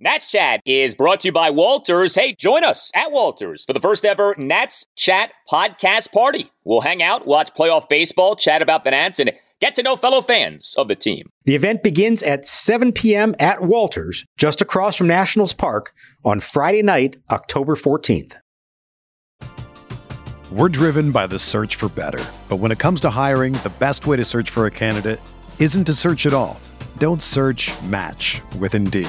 Nats Chat is brought to you by Walters. Hey, join us at Walters for the first ever Nats Chat podcast party. We'll hang out, watch playoff baseball, chat about the Nats, and get to know fellow fans of the team. The event begins at 7 p.m. at Walters, just across from Nationals Park, on Friday night, October 14th. We're driven by the search for better. But when it comes to hiring, the best way to search for a candidate isn't to search at all. Don't search match with Indeed.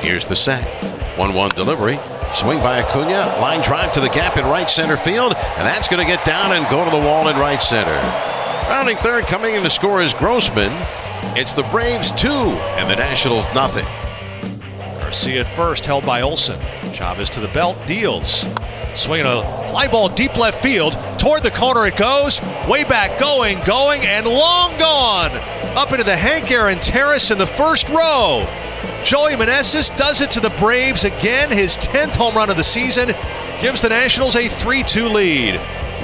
Here's the set. 1 1 delivery. Swing by Acuna. Line drive to the gap in right center field. And that's going to get down and go to the wall in right center. Rounding third, coming in to score is Grossman. It's the Braves two and the Nationals nothing. Garcia at first, held by Olson. Chavez to the belt, deals. Swinging a fly ball deep left field. Toward the corner it goes. Way back, going, going, and long gone. Up into the Hank Aaron Terrace in the first row. Joey Meneses does it to the Braves again. His 10th home run of the season gives the Nationals a 3 2 lead.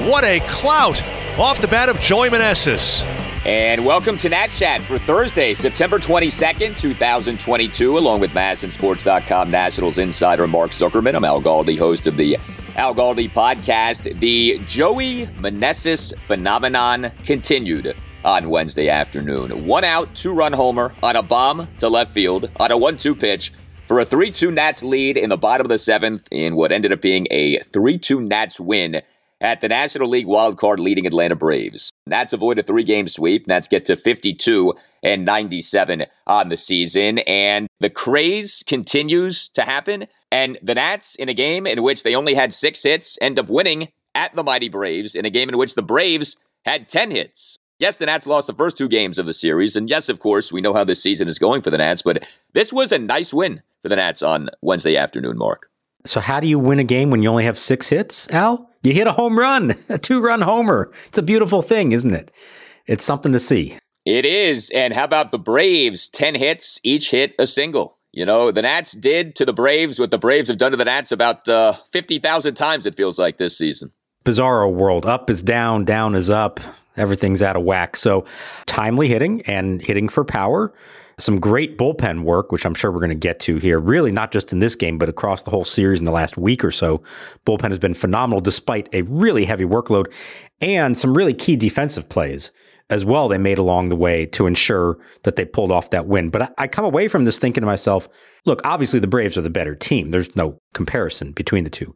What a clout off the bat of Joey Meneses. And welcome to Nats Chat for Thursday, September 22nd, 2022, along with MASNsports.com Nationals insider Mark Zuckerman. I'm Al Galdi, host of the Al Galdi podcast. The Joey Meneses phenomenon continued on Wednesday afternoon. One out, two run homer on a bomb to left field on a 1 2 pitch for a 3 2 Nats lead in the bottom of the seventh in what ended up being a 3 2 Nats win at the National League wildcard leading Atlanta Braves. Nats avoid a three game sweep. Nats get to 52 and 97 on the season. And the craze continues to happen. And the Nats, in a game in which they only had six hits, end up winning at the Mighty Braves in a game in which the Braves had 10 hits. Yes, the Nats lost the first two games of the series. And yes, of course, we know how this season is going for the Nats, but this was a nice win for the Nats on Wednesday afternoon, Mark. So, how do you win a game when you only have six hits, Al? You hit a home run, a two run homer. It's a beautiful thing, isn't it? It's something to see. It is. And how about the Braves? 10 hits, each hit a single. You know, the Nats did to the Braves what the Braves have done to the Nats about uh, 50,000 times, it feels like, this season. Bizarro world. Up is down, down is up. Everything's out of whack. So, timely hitting and hitting for power some great bullpen work, which I'm sure we're going to get to here, really not just in this game, but across the whole series in the last week or so. Bullpen has been phenomenal despite a really heavy workload and some really key defensive plays as well they made along the way to ensure that they pulled off that win. But I, come away from this thinking to myself, look, obviously the Braves are the better team. There's no comparison between the two.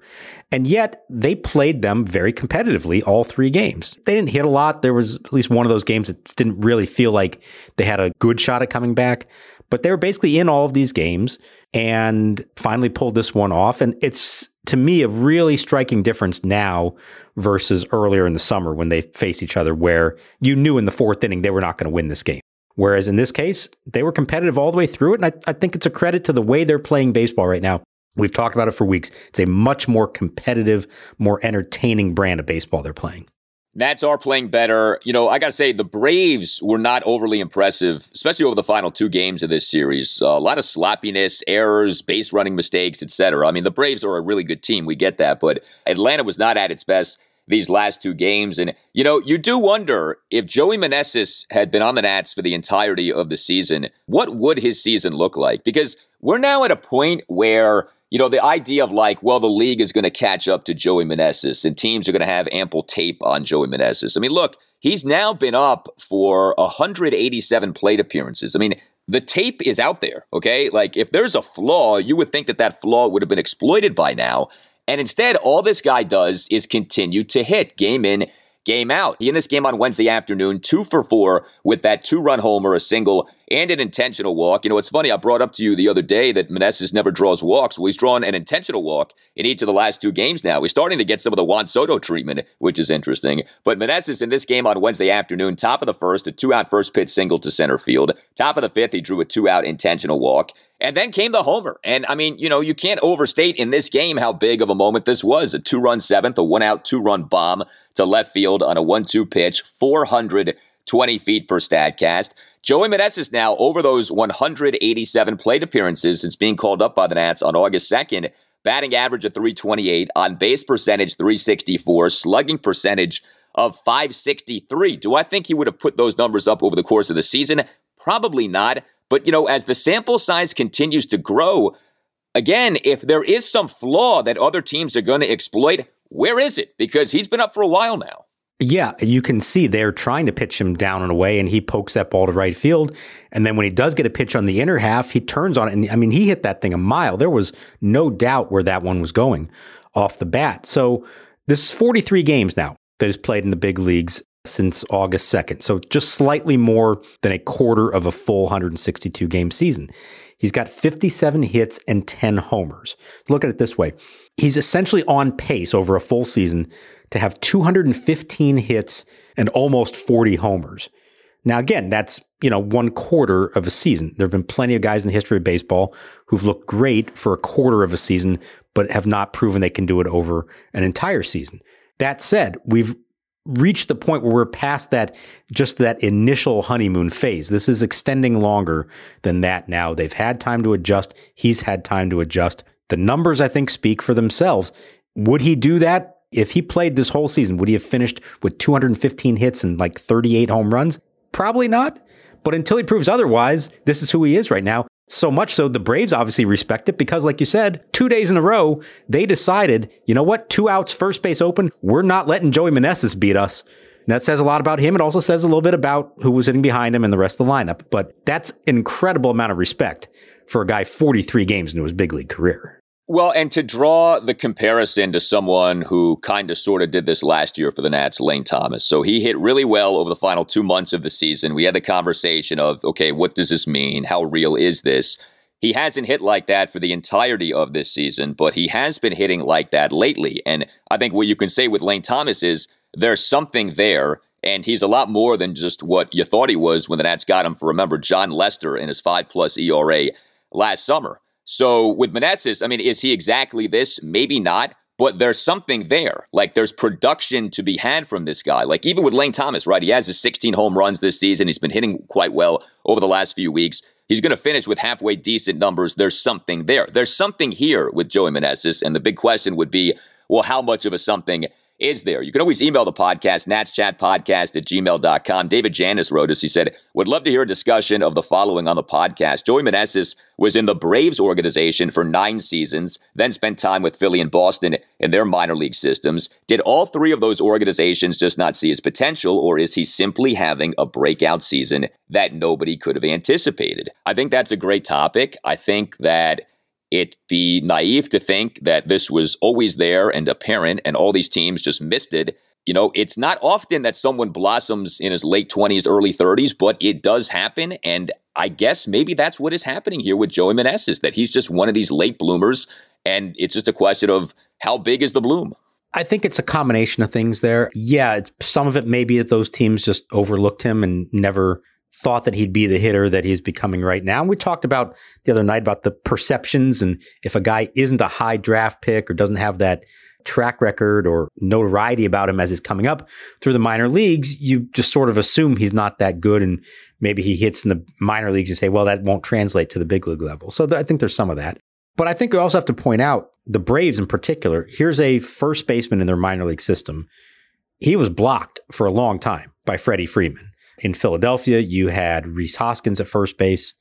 And yet they played them very competitively all three games. They didn't hit a lot. There was at least one of those games that didn't really feel like they had a good shot at coming back. But they were basically in all of these games and finally pulled this one off. And it's to me a really striking difference now versus earlier in the summer when they faced each other, where you knew in the fourth inning they were not going to win this game. Whereas in this case, they were competitive all the way through it. And I, I think it's a credit to the way they're playing baseball right now. We've talked about it for weeks. It's a much more competitive, more entertaining brand of baseball they're playing. Nats are playing better. You know, I got to say, the Braves were not overly impressive, especially over the final two games of this series. Uh, a lot of sloppiness, errors, base running mistakes, etc. I mean, the Braves are a really good team. We get that. But Atlanta was not at its best these last two games. And, you know, you do wonder if Joey Meneses had been on the Nats for the entirety of the season, what would his season look like? Because we're now at a point where you know, the idea of like, well, the league is going to catch up to Joey Meneses and teams are going to have ample tape on Joey Meneses. I mean, look, he's now been up for 187 plate appearances. I mean, the tape is out there, okay? Like if there's a flaw, you would think that that flaw would have been exploited by now. And instead, all this guy does is continue to hit game in, game out. He in this game on Wednesday afternoon, two for four with that two run homer, a single, and an intentional walk. You know, it's funny, I brought up to you the other day that Meneses never draws walks. Well, he's drawn an intentional walk in each of the last two games now. He's starting to get some of the Juan Soto treatment, which is interesting. But Meneses in this game on Wednesday afternoon, top of the first, a two out first pitch single to center field. Top of the fifth, he drew a two out intentional walk. And then came the homer. And I mean, you know, you can't overstate in this game how big of a moment this was. A two run seventh, a one out, two run bomb to left field on a one two pitch, 420 feet per Statcast. Joey Meneses now over those 187 plate appearances since being called up by the Nats on August 2nd. Batting average of 328, on base percentage 364, slugging percentage of 563. Do I think he would have put those numbers up over the course of the season? Probably not. But, you know, as the sample size continues to grow, again, if there is some flaw that other teams are going to exploit, where is it? Because he's been up for a while now. Yeah, you can see they're trying to pitch him down and away, and he pokes that ball to right field. And then when he does get a pitch on the inner half, he turns on it. And I mean, he hit that thing a mile. There was no doubt where that one was going off the bat. So this is 43 games now that he's played in the big leagues since August 2nd. So just slightly more than a quarter of a full 162 game season. He's got 57 hits and 10 homers. Look at it this way. He's essentially on pace over a full season to have 215 hits and almost 40 homers. Now, again, that's, you know, one quarter of a season. There have been plenty of guys in the history of baseball who've looked great for a quarter of a season, but have not proven they can do it over an entire season. That said, we've reached the point where we're past that just that initial honeymoon phase. This is extending longer than that now. They've had time to adjust. He's had time to adjust. The numbers, I think, speak for themselves. Would he do that if he played this whole season? Would he have finished with 215 hits and like 38 home runs? Probably not. But until he proves otherwise, this is who he is right now. So much so, the Braves obviously respect it because, like you said, two days in a row, they decided, you know what, two outs, first base open, we're not letting Joey Meneses beat us. And that says a lot about him. It also says a little bit about who was sitting behind him and the rest of the lineup. But that's an incredible amount of respect for a guy 43 games into his big league career. Well, and to draw the comparison to someone who kind of sort of did this last year for the Nats, Lane Thomas. So he hit really well over the final two months of the season. We had the conversation of, okay, what does this mean? How real is this? He hasn't hit like that for the entirety of this season, but he has been hitting like that lately. And I think what you can say with Lane Thomas is there's something there, and he's a lot more than just what you thought he was when the Nats got him for, remember, Jon Lester in his five plus ERA last summer. So with Meneses, I mean, is he exactly this? Maybe not, but there's something there. Like there's production to be had from this guy. Like even with Lane Thomas, right? He has his 16 home runs this season. He's been hitting quite well over the last few weeks. He's going to finish with halfway decent numbers. There's something there. There's something here with Joey Meneses. And the big question would be, well, how much of a something is there. You can always email the podcast, natschatpodcast at gmail.com. David Janis wrote us. He said, Would love to hear a discussion of the following on the podcast. Joey Meneses was in the Braves organization for nine seasons, then spent time with Philly and Boston in their minor league systems. Did all three of those organizations just not see his potential, or is he simply having a breakout season that nobody could have anticipated? I think that's a great topic. I think that it be naive to think that this was always there and apparent and all these teams just missed it. You know, it's not often that someone blossoms in his late 20s, early 30s, but it does happen. And I guess maybe that's what is happening here with Joey Meneses, that he's just one of these late bloomers. And it's just a question of how big is the bloom? I think it's a combination of things there. Yeah, some of it may be that those teams just overlooked him and never thought that he'd be the hitter that he's becoming right now. And we talked about the other night about the perceptions and if a guy isn't a high draft pick or doesn't have that track record or notoriety about him as he's coming up through the minor leagues, you just sort of assume he's not that good and maybe he hits in the minor leagues and say, well, that won't translate to the big league level. So th- I think there's some of that. But I think we also have to point out the Braves in particular. Here's a first baseman in their minor league system. He was blocked for a long time by Freddie Freeman. In Philadelphia, you had Rhys Hoskins at first base.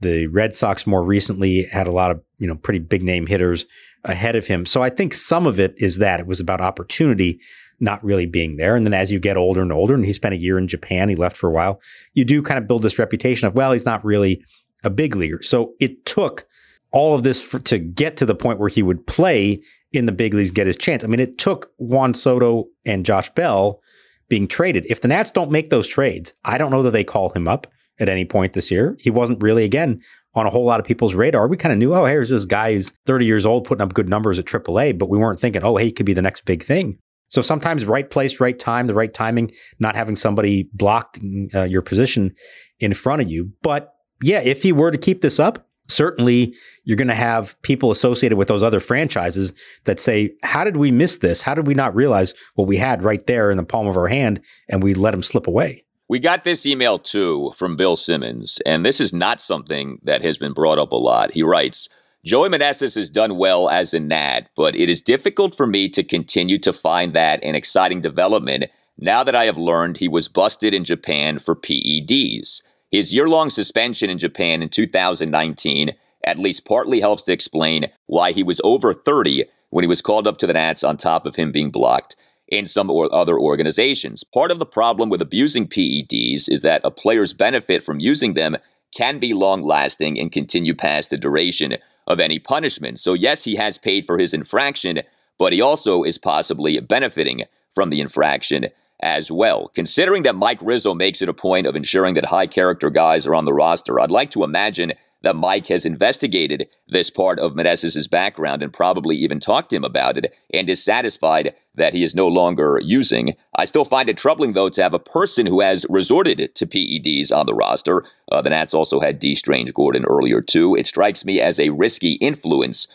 The Red Sox more recently had a lot of, you know, pretty big name hitters ahead of him. So I think some of it is that it was about opportunity, not really being there. And then as you get older and older, and he spent a year in Japan, he left for a while, you do kind of build this reputation of, well, he's not really a big leaguer. So it took all of this for, to get to the point where he would play in the big leagues, get his chance. I mean, it took Juan Soto and Josh Bell being traded. If the Nats don't make those trades, I don't know that they call him up at any point this year. He wasn't really, again, on a whole lot of people's radar. We kind of knew, oh, here's this guy who's 30 years old putting up good numbers at AAA, but we weren't thinking, oh, hey, he could be the next big thing. So sometimes right place, right time, the right timing, not having somebody blocked uh, your position in front of you. But yeah, if he were to keep this up, certainly you're going to have people associated with those other franchises that say, how did we miss this? How did we not realize what we had right there in the palm of our hand and we let him slip away? We got this email too from Bill Simmons, and this is not something that has been brought up a lot. He writes, Joey Meneses has done well as a Nat, but it is difficult for me to continue to find that an exciting development now that I have learned he was busted in Japan for PEDs. His year long suspension in Japan in 2019 at least partly helps to explain why he was over 30 when he was called up to the Nats on top of him being blocked in some or other organizations. Part of the problem with abusing PEDs is that a player's benefit from using them can be long lasting and continue past the duration of any punishment. So, yes, he has paid for his infraction, but he also is possibly benefiting from the infraction as well. Considering that Mike Rizzo makes it a point of ensuring that high character guys are on the roster, I'd like to imagine that Mike has investigated this part of Meneses' background and probably even talked to him about it and is satisfied that he is no longer using. I still find it troubling, though, to have a person who has resorted to PEDs on the roster. Uh, the Nats also had Dee Strange-Gordon earlier, too. It strikes me as a risky influence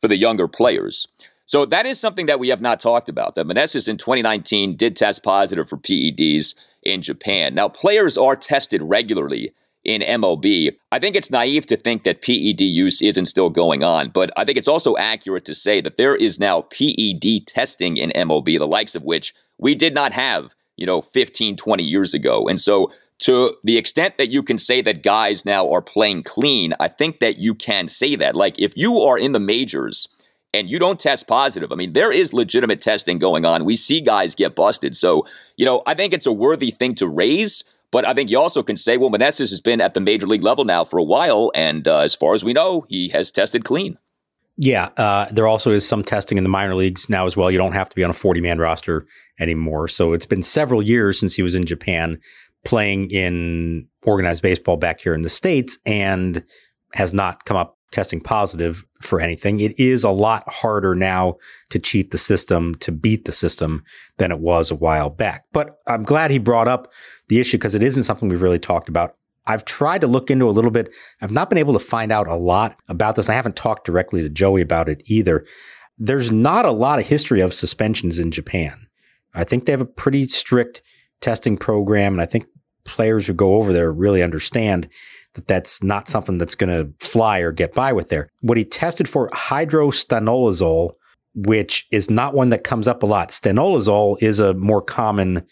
for the younger players. So that is something that we have not talked about. That Meneses in 2019 did test positive for PEDs in Japan. Now, players are tested regularly in MLB. I think it's naive to think that PED use isn't still going on, but I think it's also accurate to say that there is now PED testing in MLB, the likes of which we did not have, you know, 15, 20 years ago. And so to the extent that you can say that guys now are playing clean, I think that you can say that. Like if you are in the majors and you don't test positive, I mean, there is legitimate testing going on. We see guys get busted. So, you know, I think it's a worthy thing to raise. But I think you also can say, well, Meneses has been at the major league level now for a while, and uh, as far as we know, he has tested clean. Yeah, uh, there also is some testing in the minor leagues now as well. You don't have to be on a 40 man roster anymore. So it's been several years since he was in Japan playing in organized baseball back here in the States and has not come up testing positive for anything. It is a lot harder now to cheat the system, to beat the system than it was a while back. But I'm glad he brought up the issue because it isn't something we've really talked about. I've tried to look into a little bit. I've not been able to find out a lot about this. I haven't talked directly to Joey about it either. There's not a lot of history of suspensions in Japan. I think they have a pretty strict testing program, and I think players who go over there really understand that that's not something that's going to fly or get by with there. What he tested for hydrostanolazole, which is not one that comes up a lot. Stanolazole is a more common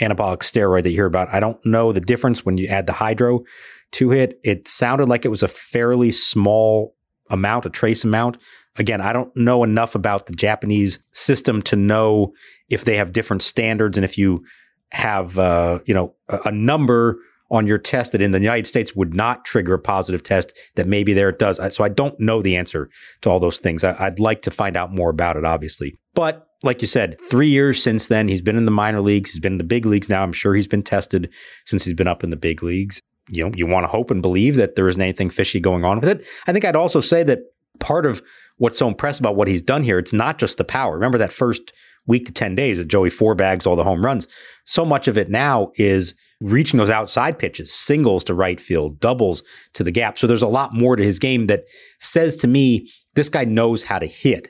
anabolic steroid that you hear about. I don't know the difference when you add the hydro to it. It sounded like it was a fairly small amount, a trace amount. Again, I don't know enough about the Japanese system to know if they have different standards and if you have, uh, you know, a, a number on your test that in the United States would not trigger a positive test that maybe there it does. So I don't know the answer to all those things. I, would like to find out more about it, obviously. But like you said, three years since then, he's been in the minor leagues. He's been in the big leagues now. I'm sure he's been tested since he's been up in the big leagues. You know, you want to hope and believe that there isn't anything fishy going on with it. I think I'd also say that part of what's so impressive about what he's done here, it's not just the power. Remember that first week to 10 days that Joey four bags all the home runs. So much of it now is reaching those outside pitches, singles to right field, doubles to the gap. So there's a lot more to his game that says to me, this guy knows how to hit.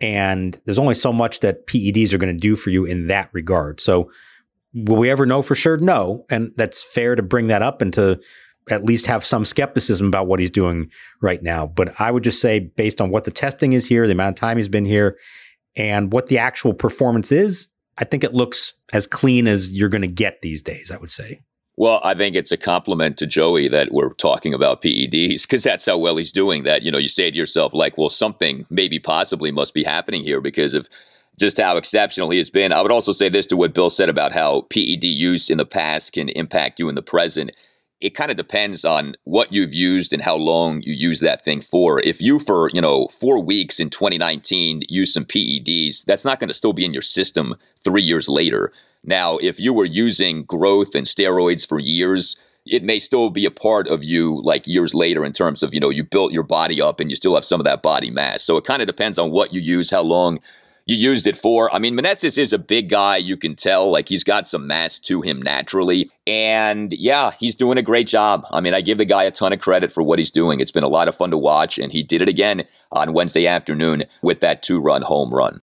And there's only so much that PEDs are going to do for you in that regard. So will we ever know for sure? No. And that's fair to bring that up and to at least have some skepticism about what he's doing right now. But I would just say, based on what the testing is here, the amount of time he's been here, and what the actual performance is, I think it looks as clean as you're going to get these days, I would say. Well, I think it's a compliment to Joey that we're talking about PEDs because that's how well he's doing that. You know, you say to yourself, like, well, something maybe possibly must be happening here because of just how exceptional he has been. I would also say this to what Bill said about how PED use in the past can impact you in the present. It kind of depends on what you've used and how long you use that thing for. If you, for, you know, four weeks in 2019, use some PEDs, that's not going to still be in your system three years later. Now, if you were using growth and steroids for years, it may still be a part of you like years later in terms of, you know, you built your body up and you still have some of that body mass. So it kind of depends on what you use, how long you used it for. I mean, Meneses is a big guy. You can tell, like, he's got some mass to him naturally. And yeah, he's doing a great job. I mean, I give the guy a ton of credit for what he's doing. It's been a lot of fun to watch. And he did it again on Wednesday afternoon with that two run home run.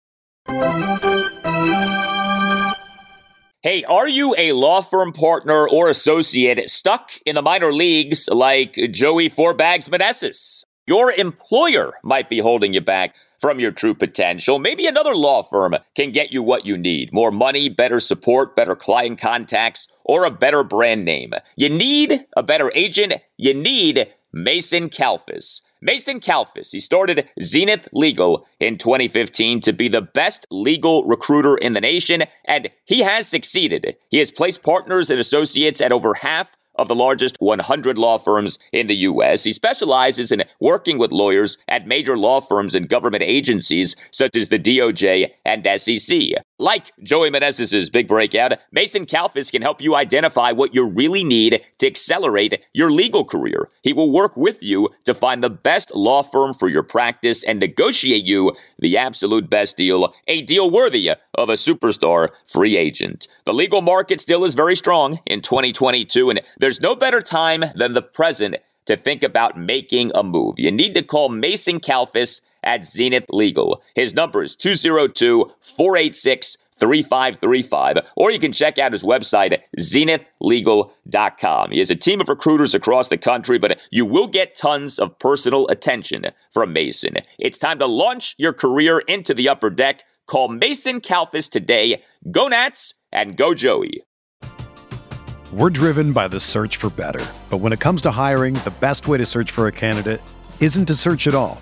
Hey, are you a law firm partner or associate stuck in the minor leagues like Joey Four Bags Meneses? Your employer might be holding you back from your true potential. Maybe another law firm can get you what you need more money, better support, better client contacts, or a better brand name. You need a better agent. You need Mason Kalfas. Mason Kalfas, he started Zenith Legal in 2015 to be the best legal recruiter in the nation, and he has succeeded. He has placed partners and associates at over half of the largest 100 law firms in the U.S. He specializes in working with lawyers at major law firms and government agencies such as the DOJ and SEC. Like Joey Meneses' big breakout, Mason Kalfas can help you identify what you really need to accelerate your legal career. He will work with you to find the best law firm for your practice and negotiate you the absolute best deal, a deal worthy of a superstar free agent. The legal market still is very strong in 2022, and there's no better time than the present to think about making a move. You need to call Mason Kalfas at Zenith Legal. His number is 202 486 3535, or you can check out his website zenithlegal.com. He has a team of recruiters across the country, but you will get tons of personal attention from Mason. It's time to launch your career into the upper deck. Call Mason Kalfas today. Go Nats and go Joey. We're driven by the search for better. But when it comes to hiring, the best way to search for a candidate isn't to search at all.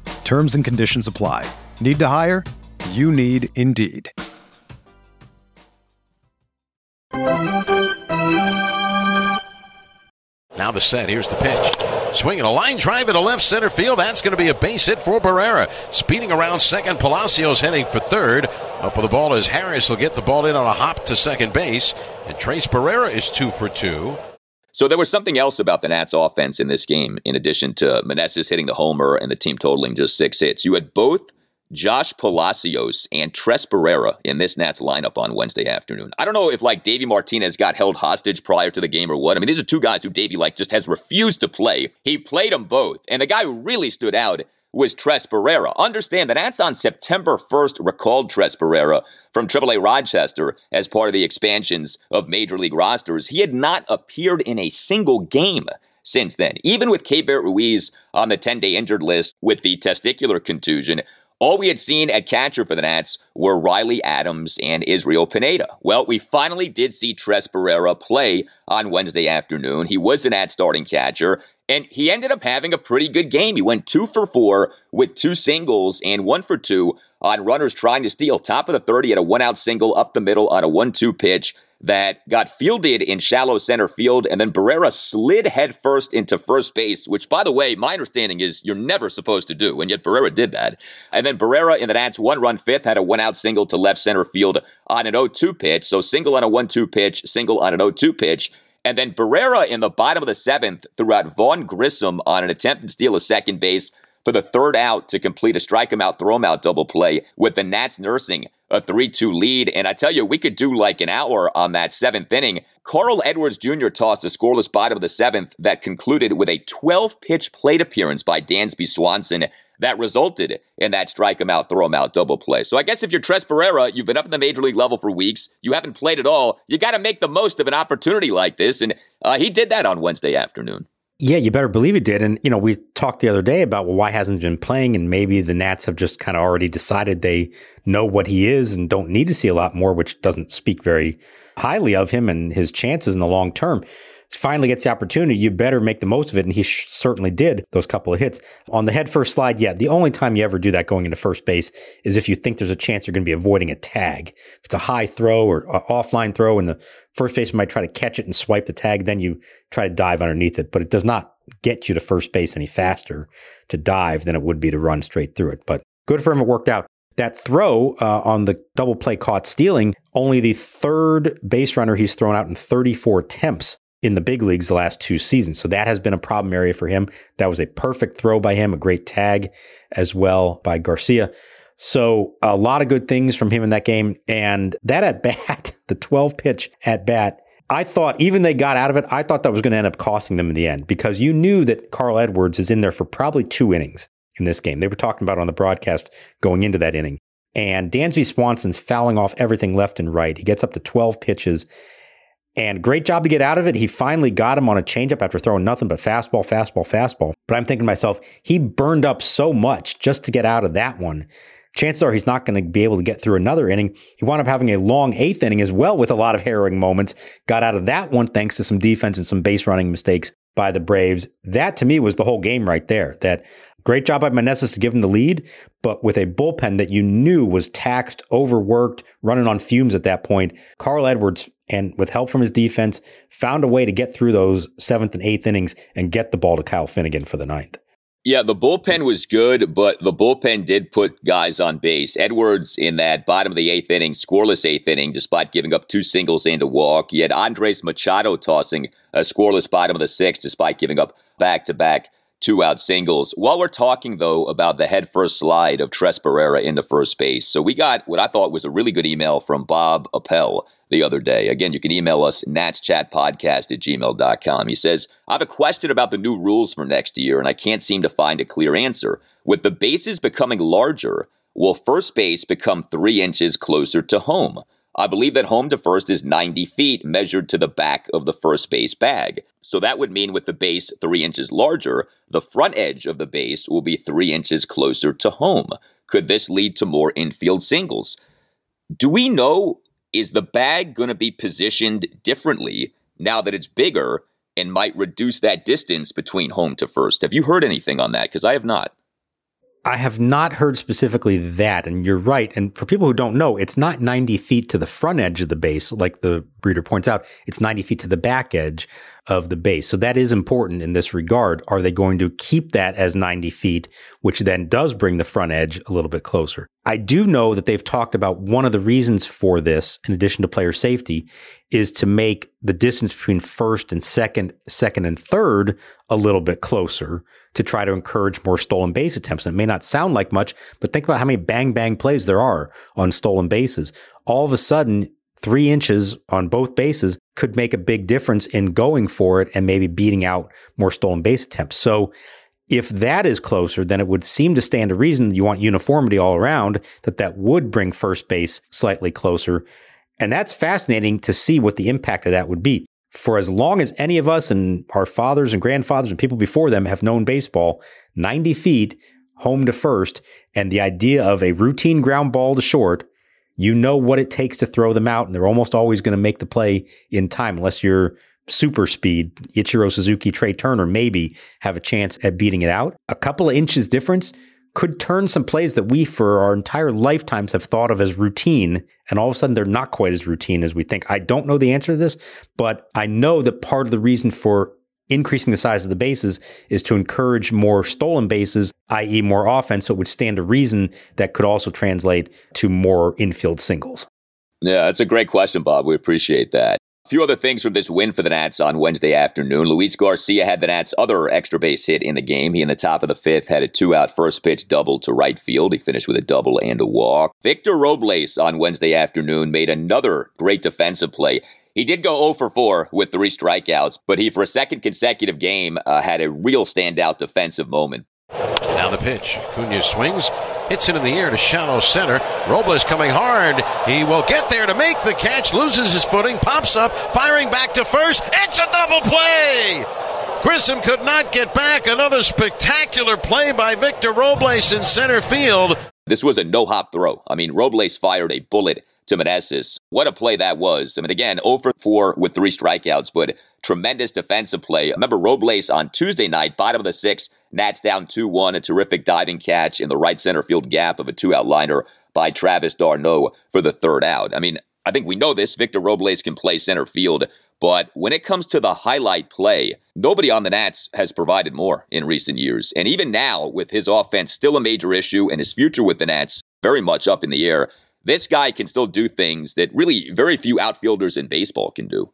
Terms and conditions apply. Need to hire? You need Indeed. Now the set. Here's the pitch. Swinging a line drive into left center field. That's going to be a base hit for Barrera. Speeding around second. Palacios heading for third. Up with the ball is Harris. Will get the ball in on a hop to second base. And Tres Barrera is two for two. So there was something else about the Nats offense in this game, in addition to Meneses hitting the homer and the team totaling just six hits. You had both Josh Palacios and Tres Barrera in this Nats lineup on Wednesday afternoon. I don't know if like Davey Martinez got held hostage prior to the game or what. I mean, these are two guys who Davey like just has refused to play. He played them both, and the guy who really stood out was Tres Barrera. Understand that Nats on September 1st recalled Tres Barrera from AAA Rochester as part of the expansions of Major League rosters. He had not appeared in a single game since then. Even with Keibert Ruiz on the 10 day injured list with the testicular contusion, all we had seen at catcher for the Nats were Riley Adams and Israel Pineda. Well, we finally did see Tres Barrera play on Wednesday afternoon. He was the Nats starting catcher, and he ended up having a pretty good game. He went two for four with two singles and one for two on runners trying to steal. Top of the 30 at a one out single up the middle on a 1 2 pitch that got fielded in shallow center field, and then Barrera slid headfirst into first base, which, by the way, my understanding is you're never supposed to do, and yet Barrera did that. And then Barrera in the Nats one run fifth had a one out single to left center field on an 0 2 pitch. So single on a 1 2 pitch, single on an 0 2 pitch. And then Barrera in the bottom of the seventh threw out Vaughn Grissom on an attempt to steal a second base for the third out to complete a strike him out, throw him out double play with the Nats nursing a 3 2 lead. And I tell you, we could do like an hour on that seventh inning. Carl Edwards Jr. tossed a scoreless bottom of the seventh that concluded with a 12 pitch plate appearance by Dansby Swanson that resulted in that strike him out, throw him out double play. So I guess if you're Tres Barrera, you've been up in the major league level for weeks, you haven't played at all, you got to make the most of an opportunity like this. And uh, he did that on Wednesday afternoon. Yeah, you better believe he did. And, you know, we talked the other day about, well, why hasn't he been playing? And maybe the Nats have just kind of already decided they know what he is and don't need to see a lot more, which doesn't speak very highly of him and his chances in the long term finally gets the opportunity, you better make the most of it. And he sh- certainly did those couple of hits. On the head first slide, yeah, the only time you ever do that going into first base is if you think there's a chance you're going to be avoiding a tag. If it's a high throw or offline throw and the first baseman might try to catch it and swipe the tag, then you try to dive underneath it. But it does not get you to first base any faster to dive than it would be to run straight through it. But good for him, it worked out. That throw uh, on the double play caught stealing, only the third base runner he's thrown out in 34 attempts in the big leagues the last two seasons. So that has been a problem area for him. That was a perfect throw by him, a great tag as well by Garcia. So a lot of good things from him in that game. And that at bat, the 12 pitch at bat, I thought even they got out of it, I thought that was going to end up costing them in the end because you knew that Carl Edwards is in there for probably two innings in this game. They were talking about on the broadcast going into that inning. And Dansby Swanson's fouling off everything left and right. He gets up to 12 pitches and great job to get out of it. He finally got him on a changeup after throwing nothing but fastball, fastball, fastball. But I'm thinking to myself, he burned up so much just to get out of that one. Chances are he's not going to be able to get through another inning. He wound up having a long eighth inning as well with a lot of harrowing moments. Got out of that one thanks to some defense and some base running mistakes by the Braves. That to me was the whole game right there. That great job by Meneses to give him the lead, but with a bullpen that you knew was taxed, overworked, running on fumes at that point. Carl Edwards and with help from his defense, found a way to get through those seventh and eighth innings and get the ball to Kyle Finnegan for the ninth. Yeah, the bullpen was good, but the bullpen did put guys on base. Edwards in that bottom of the eighth inning, scoreless eighth inning, despite giving up two singles and a walk. You had Andres Machado tossing a scoreless bottom of the sixth, despite giving up back to back two out singles. While we're talking, though, about the headfirst slide of Tres Barrera into first base, so we got what I thought was a really good email from Bob Appel the other day. Again, you can email us, natschatpodcast at gmail.com. He says, I have a question about the new rules for next year, and I can't seem to find a clear answer. With the bases becoming larger, will first base become three inches closer to home? I believe that home to first is 90 feet measured to the back of the first base bag. So that would mean with the base three inches larger, the front edge of the base will be three inches closer to home. Could this lead to more infield singles? Do we know is the bag going to be positioned differently now that it's bigger and might reduce that distance between home to first? Have you heard anything on that? Because I have not. I have not heard specifically that, and you're right. And for people who don't know, it's not 90 feet to the front edge of the base, like the breeder points out. It's 90 feet to the back edge of the base. So that is important in this regard. Are they going to keep that as 90 feet, which then does bring the front edge a little bit closer? I do know that they've talked about one of the reasons for this, in addition to player safety, is to make the distance between first and second, second and third a little bit closer to try to encourage more stolen base attempts. And it may not sound like much, but think about how many bang bang plays there are on stolen bases. All of a sudden, three inches on both bases could make a big difference in going for it and maybe beating out more stolen base attempts. So if that is closer, then it would seem to stand to reason you want uniformity all around, that that would bring first base slightly closer. And that's fascinating to see what the impact of that would be. For as long as any of us and our fathers and grandfathers and people before them have known baseball, 90 feet home to first, and the idea of a routine ground ball to short, you know what it takes to throw them out, and they're almost always going to make the play in time, unless you're super speed, Ichiro Suzuki, Trea Turner maybe have a chance at beating it out. A couple of inches difference could turn some plays that we for our entire lifetimes have thought of as routine and all of a sudden they're not quite as routine as we think. I don't know the answer to this, but I know that part of the reason for increasing the size of the bases is to encourage more stolen bases, i.e., more offense. So it would stand to reason that could also translate to more infield singles. Yeah, that's a great question, Bob. We appreciate that. A few other things from this win for the Nats on Wednesday afternoon. Luis Garcia had the Nats' other extra base hit in the game. He, in the top of the fifth, had a two out first pitch double to right field. He finished with a double and a walk. Victor Robles on Wednesday afternoon made another great defensive play. He did go 0 for 4 with three strikeouts, but he, for a second consecutive game, uh, had a real standout defensive moment. Now the pitch. Cunha swings, hits it in the air to shallow center. Robles coming hard. He will get there to make the catch, loses his footing, pops up, firing back to first. It's a double play! Grissom could not get back. Another spectacular play by Victor Robles in center field. This was a no hop throw. I mean, Robles fired a bullet to. What a play that was. I mean, again, oh over 4 with three strikeouts, but tremendous defensive play. Remember Robles on Tuesday night, bottom of the sixth, Nats down 2 1, a terrific diving catch in the right center field gap of a two out liner by Travis d'Arnaud for the third out. I mean, I think we know this. Victor Robles can play center field, but when it comes to the highlight play, nobody on the Nats has provided more in recent years. And even now, with his offense still a major issue and his future with the Nats very much up in the air, this guy can still do things that really very few outfielders in baseball can do.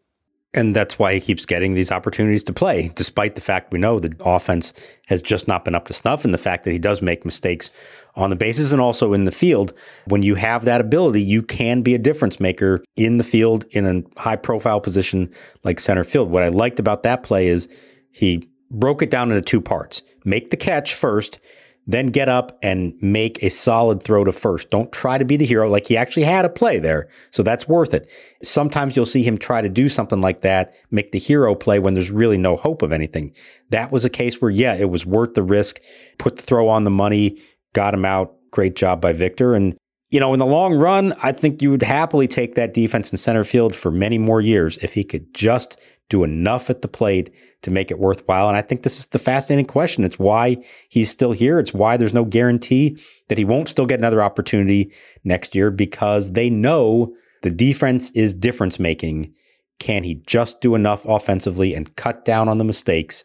And that's why he keeps getting these opportunities to play, despite the fact we know the offense has just not been up to snuff and the fact that he does make mistakes on the bases and also in the field. When you have that ability, you can be a difference maker in the field in a high profile position like center field. What I liked about that play is he broke it down into two parts. Make the catch first then get up and make a solid throw to first. Don't try to be the hero. Like he actually had a play there. So that's worth it. Sometimes you'll see him try to do something like that, make the hero play when there's really no hope of anything. That was a case where, yeah, it was worth the risk. Put the throw on the money, got him out. Great job by Victor. And, you know, in the long run, I think you would happily take that defense in center field for many more years if he could just do enough at the plate to make it worthwhile? And I think this is the fascinating question. It's why he's still here. It's why there's no guarantee that he won't still get another opportunity next year because they know the defense is difference making. Can he just do enough offensively and cut down on the mistakes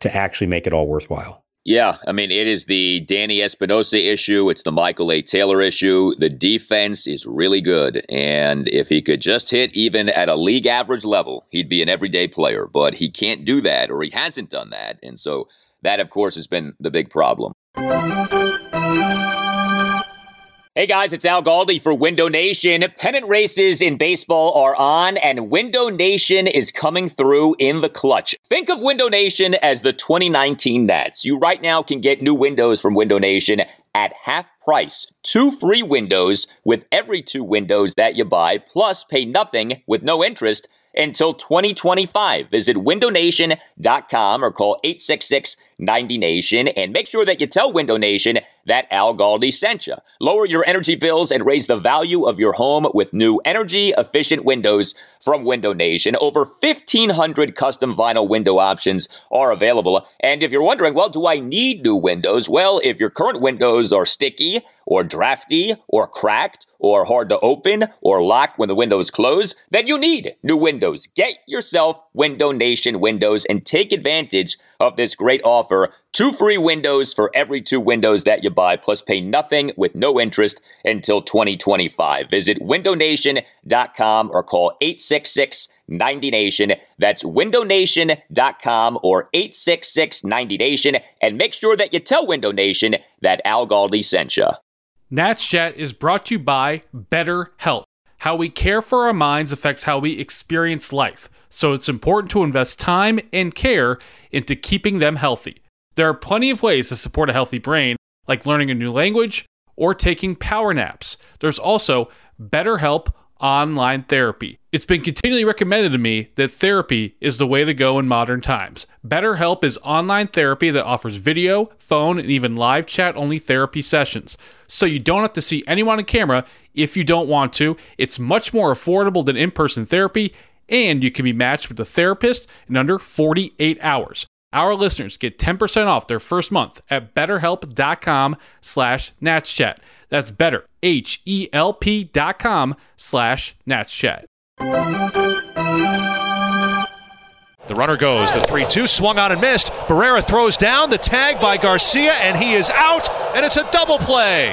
to actually make it all worthwhile? Yeah, I mean, it is the Danny Espinosa issue. It's the Michael A. Taylor issue. The defense is really good. And if he could just hit even at a league average level, he'd be an everyday player. But he can't do that, or he hasn't done that. And so that, of course, has been the big problem. Hey guys, it's Al Galdi for Window Nation. Pennant races in baseball are on, and Window Nation is coming through in the clutch. Think of Window Nation as the 2019 Nats. You right now can get new windows from Window Nation at half price. Two free windows with every two windows that you buy, plus pay nothing with no interest until 2025. Visit windownation.com or call 866 90 Nation and make sure that you tell Window Nation that Al Galdi sent you. Lower your energy bills and raise the value of your home with new energy efficient windows from Window Nation. Over 1,500 custom vinyl window options are available. And if you're wondering, well, do I need new windows? Well, if your current windows are sticky or drafty or cracked or hard to open or lock when the windows close, then you need new windows. Get yourself Window Nation windows and take advantage of this great offer. Two free windows for every two windows that you buy, plus pay nothing with no interest until 2025. Visit windownation.com or call 866 90 Nation. That's windownation.com or 866 90 Nation. And make sure that you tell Window Nation that Al Galdi sent you. Nats Chat is brought to you by BetterHelp. How we care for our minds affects how we experience life so it's important to invest time and care into keeping them healthy. There are plenty of ways to support a healthy brain, like learning a new language or taking power naps. There's also BetterHelp online therapy. It's been continually recommended to me that therapy is the way to go in modern times. BetterHelp is online therapy that offers video, phone, and even live chat only therapy sessions. So you don't have to see anyone on camera if you don't want to. It's much more affordable than in person therapy and you can be matched with a therapist in under 48 hours. our listeners get 10% off their first month at betterhelp.com slash natschat. That's better, H-E-L-P dot com slash natschat. The runner goes, the 3 2 swung on and missed. Barrera throws down the tag by Garcia, and he is out, and it's a double play.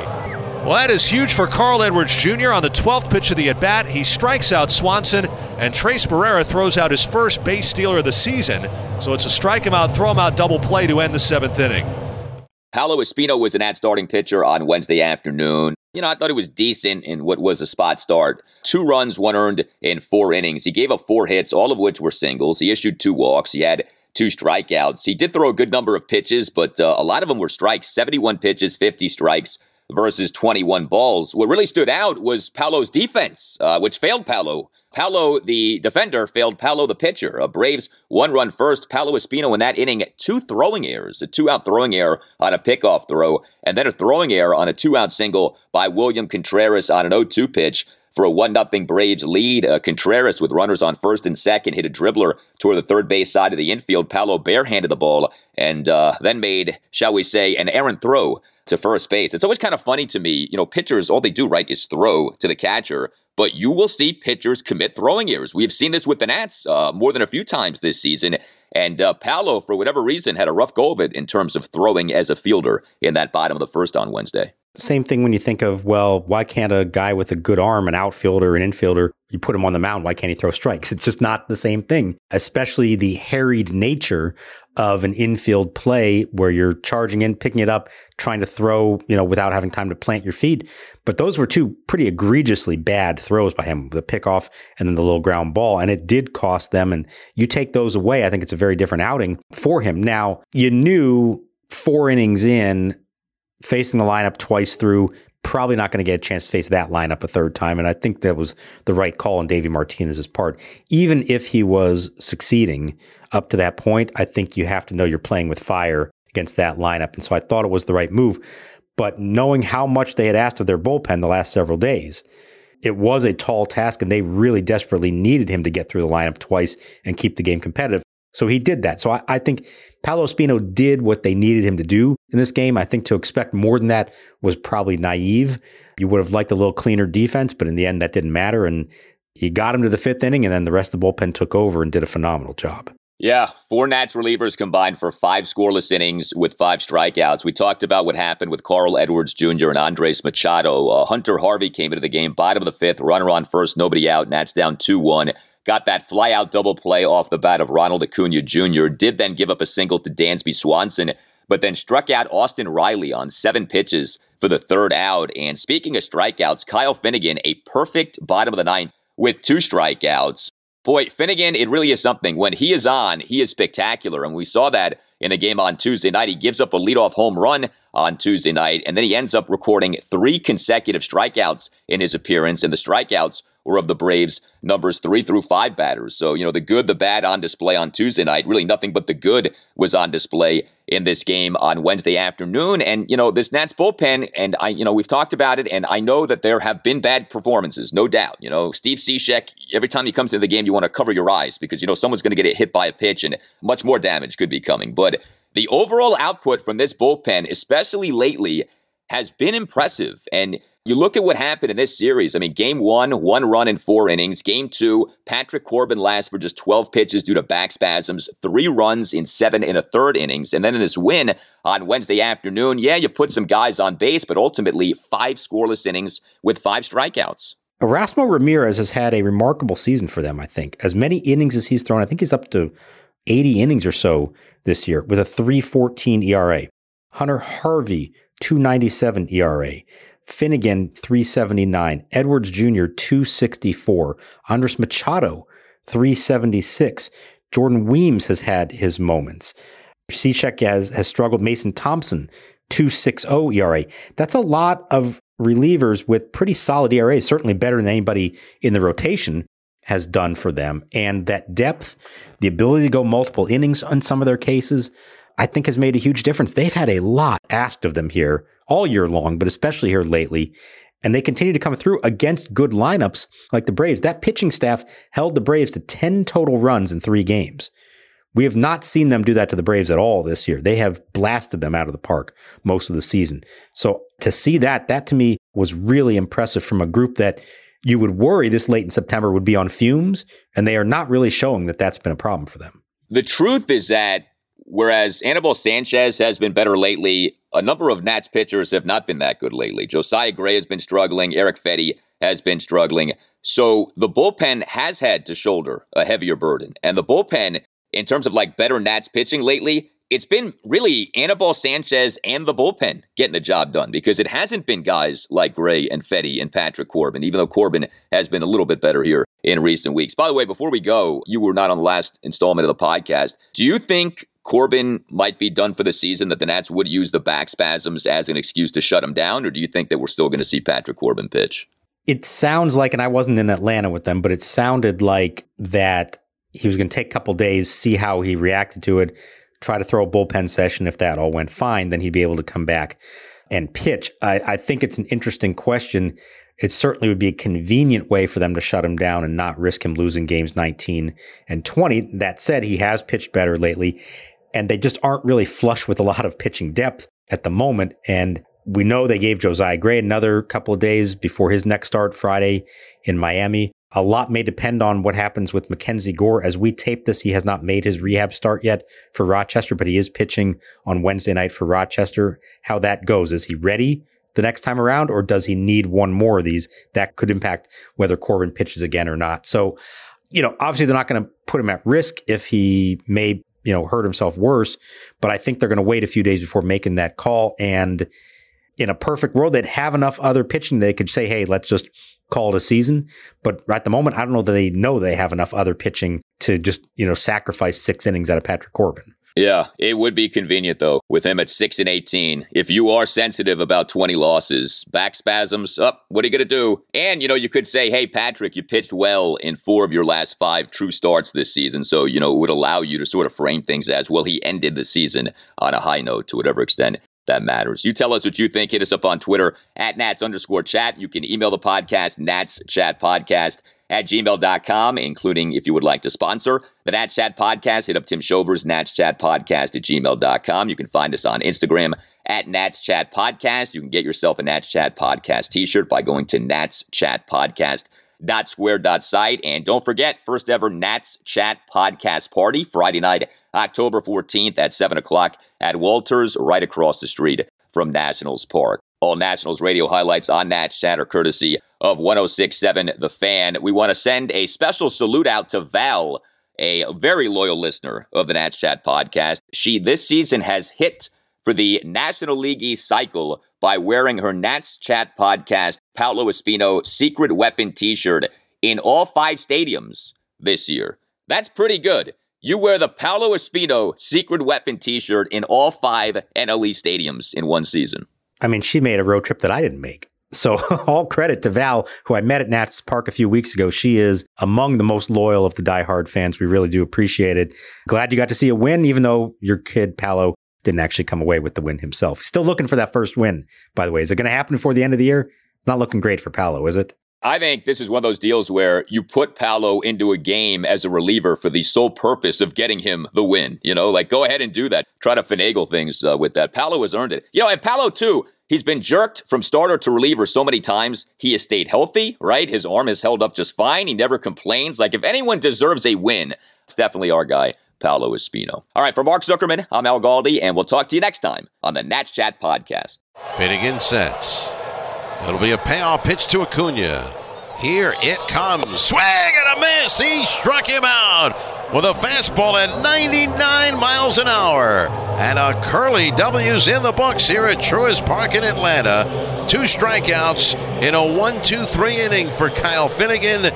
Well, that is huge for Carl Edwards Jr. on the 12th pitch of the at bat. He strikes out Swanson, and Tres Barrera throws out his first base stealer of the season. So it's a strike him out, throw him out double play to end the seventh inning. Paolo Espino was an at starting pitcher on Wednesday afternoon. You know, I thought it was decent in what was a spot start. Two runs, one earned in four innings. He gave up four hits, all of which were singles. He issued two walks. He had two strikeouts. He did throw a good number of pitches, but uh, a lot of them were strikes 71 pitches, 50 strikes versus 21 balls. What really stood out was Paolo's defense, uh, which failed Paolo Paolo, the defender, failed Paolo, the pitcher. A Braves one run first. Paolo Espino in that inning, two throwing errors, a two out throwing error on a pickoff throw, and then a throwing error on a two out single by William Contreras on an 0 2 pitch for a 1 0 Braves lead. Uh, Contreras, with runners on first and second, hit a dribbler toward the third base side of the infield. Paolo barehanded the ball and uh, then made, shall we say, an errant throw to first base. It's always kind of funny to me. You know, pitchers, all they do, right, is throw to the catcher but you will see pitchers commit throwing errors. We have seen this with the Nats uh, more than a few times this season. And uh, Paolo, for whatever reason, had a rough go of it in terms of throwing as a fielder in that bottom of the first on Wednesday. Same thing when you think of, well, why can't a guy with a good arm, an outfielder, an infielder, you put him on the mound, why can't he throw strikes? It's just not the same thing, especially the harried nature of an infield play where you're charging in, picking it up, trying to throw, you know, without having time to plant your feet. But those were two pretty egregiously bad throws by him, the pickoff and then the little ground ball. And it did cost them. And you take those away, I think it's a very different outing for him. Now, you knew four innings in, facing the lineup twice through, probably not going to get a chance to face that lineup a third time. And I think that was the right call on Davey Martinez's part. Even if he was succeeding up to that point, I think you have to know you're playing with fire against that lineup. And so I thought it was the right move. But knowing how much they had asked of their bullpen the last several days, it was a tall task and they really desperately needed him to get through the lineup twice and keep the game competitive. So he did that. So I, I, think Paolo Espino did what they needed him to do in this game. I think to expect more than that was probably naive. You would have liked a little cleaner defense, but in the end, that didn't matter. And he got him to the fifth inning, and then the rest of the bullpen took over and did a phenomenal job. Yeah, four Nats relievers combined for five scoreless innings with five strikeouts. We talked about what happened with Carl Edwards Jr. and Andres Machado. Uh, Hunter Harvey came into the game, bottom of the fifth, runner on first, nobody out. Nats down 2 1 got that flyout double play off the bat of Ronald Acuna Jr., did then give up a single to Dansby Swanson, but then struck out Austin Riley on seven pitches for the third out. And speaking of strikeouts, Kyle Finnegan, a perfect bottom of the ninth with two strikeouts. Boy, Finnegan, it really is something. When he is on, he is spectacular. And we saw that in the game on Tuesday night. He gives up a leadoff home run on Tuesday night, and then he ends up recording three consecutive strikeouts in his appearance. And the strikeouts were of the Braves numbers three through five batters. So, you know, the good, the bad on display on Tuesday night. Really nothing but the good was on display in this game on Wednesday afternoon. And, you know, this Nats bullpen, and I, you know, we've talked about it, and I know that there have been bad performances, no doubt. You know, Steve Cishek, every time he comes into the game, you want to cover your eyes because, you know, someone's going to get hit by a pitch and much more damage could be coming. But the overall output from this bullpen, especially lately, has been impressive. And you look at what happened in this series. I mean, game one, one run in four innings. Game two, Patrick Corbin lasts for just 12 pitches due to back spasms, three runs in seven and a third innings. And then in this win on Wednesday afternoon, yeah, you put some guys on base, but ultimately five scoreless innings with five strikeouts. Erasmo Ramirez has had a remarkable season for them, I think. As many innings as he's thrown, I think he's up to 80 innings or so this year with a 314 ERA. Hunter Harvey, 297 ERA. Finnegan, 379. Edwards Jr., 264. Andres Machado, 376. Jordan Weems has had his moments. Cishek has, has struggled. Mason Thompson, 260 ERA. That's a lot of relievers with pretty solid ERA, certainly better than anybody in the rotation has done for them. And that depth, the ability to go multiple innings on some of their cases, I think has made a huge difference. They've had a lot asked of them here all year long, but especially here lately. And they continue to come through against good lineups like the Braves. That pitching staff held the Braves to 10 total runs in three games. We have not seen them do that to the Braves at all this year. They have blasted them out of the park most of the season. So to see that, that to me was really impressive from a group that you would worry this late in September would be on fumes, and they are not really showing that that's been a problem for them. The truth is that whereas Anibal Sanchez has been better lately, a number of Nats pitchers have not been that good lately. Josiah Gray has been struggling. Erick Fedde has been struggling. So the bullpen has had to shoulder a heavier burden. And the bullpen, in terms of like better Nats pitching lately, it's been really Anibal Sanchez and the bullpen getting the job done because it hasn't been guys like Gray and Fedde and Patrick Corbin, even though Corbin has been a little bit better here in recent weeks. By the way, before we go, you were not on the last installment of the podcast. Do you think Corbin might be done for the season, that the Nats would use the back spasms as an excuse to shut him down, or do you think that we're still going to see Patrick Corbin pitch? It sounds like, and I wasn't in Atlanta with them, but it sounded like that he was going to take a couple days, see how he reacted to it, try to throw a bullpen session. If that all went fine, then he'd be able to come back and pitch. I, I think it's an interesting question. It certainly would be a convenient way for them to shut him down and not risk him losing games 19 and 20. That said, he has pitched better lately, and they just aren't really flush with a lot of pitching depth at the moment. And we know they gave Josiah Gray another couple of days before his next start Friday in Miami. A lot may depend on what happens with Mackenzie Gore. As we tape this, he has not made his rehab start yet for Rochester, but he is pitching on Wednesday night for Rochester. How that goes. Is he ready the next time around, or does he need one more of these? That could impact whether Corbin pitches again or not. So, you know, obviously they're not going to put him at risk if he may, you know, hurt himself worse, but I think they're going to wait a few days before making that call. And in a perfect world, they'd have enough other pitching they could say, hey, let's just call it a season. But at the moment, I don't know that they know they have enough other pitching to just, you know, sacrifice six innings out of Patrick Corbin. Yeah, it would be convenient though with him at 6 and 18. If you are sensitive about 20 losses, back spasms, up, oh, what are you going to do? And you know, you could say, "Hey Patrick, you pitched well in 4 of your last 5 true starts this season." So, you know, it would allow you to sort of frame things as, "Well, he ended the season on a high note to whatever extent that matters. You tell us what you think. Hit us up on Twitter at Nats underscore chat. You can email the podcast, Nats Chat Podcast at gmail.com, including if you would like to sponsor the Nats Chat Podcast, hit up Tim Shover's Nats Chat Podcast at gmail.com. You can find us on Instagram at Nats Chat Podcast. You can get yourself a Nats Chat Podcast t shirt by going to Nats Chat Podcast. Dot square dot site and don't forget first ever Nats Chat podcast party Friday night October 14th at 7 o'clock at Walters, right across the street from Nationals Park. All Nationals radio highlights on Nats Chat are courtesy of 1067 The Fan. We want to send a special salute out to Val, a very loyal listener of the Nats Chat podcast. She this season has hit for the National League East cycle by wearing her Nats Chat podcast Paolo Espino secret weapon t shirt in all five stadiums this year. That's pretty good. You wear the Paolo Espino secret weapon t shirt in all five NLE stadiums in one season. I mean, she made a road trip that I didn't make. So all credit to Val, who I met at Nats Park a few weeks ago. She is among the most loyal of the diehard fans. We really do appreciate it. Glad you got to see a win, even though your kid Paolo didn't actually come away with the win himself. Still looking for that first win, by the way. Is it going to happen before the end of the year? It's not looking great for Paolo, is it? I think this is one of those deals where you put Paolo into a game as a reliever for the sole purpose of getting him the win. You know, like go ahead and do that. Try to finagle things uh, with that. Paolo has earned it. You know, and Paolo too. He's been jerked from starter to reliever so many times. He has stayed healthy, right? His arm has held up just fine. He never complains. Like if anyone deserves a win, it's definitely our guy. Paolo Espino. All right, for Mark Zuckerman, I'm Al Galdi, and we'll talk to you next time on the Nats Chat Podcast. Finnegan sets. It'll be a payoff pitch to Acuna. Here it comes. Swing and a miss. He struck him out with a fastball at 99 miles an hour. And a curly W's in the books here at Truist Park in Atlanta. Two strikeouts in a 1 2 3 inning for Kyle Finnegan.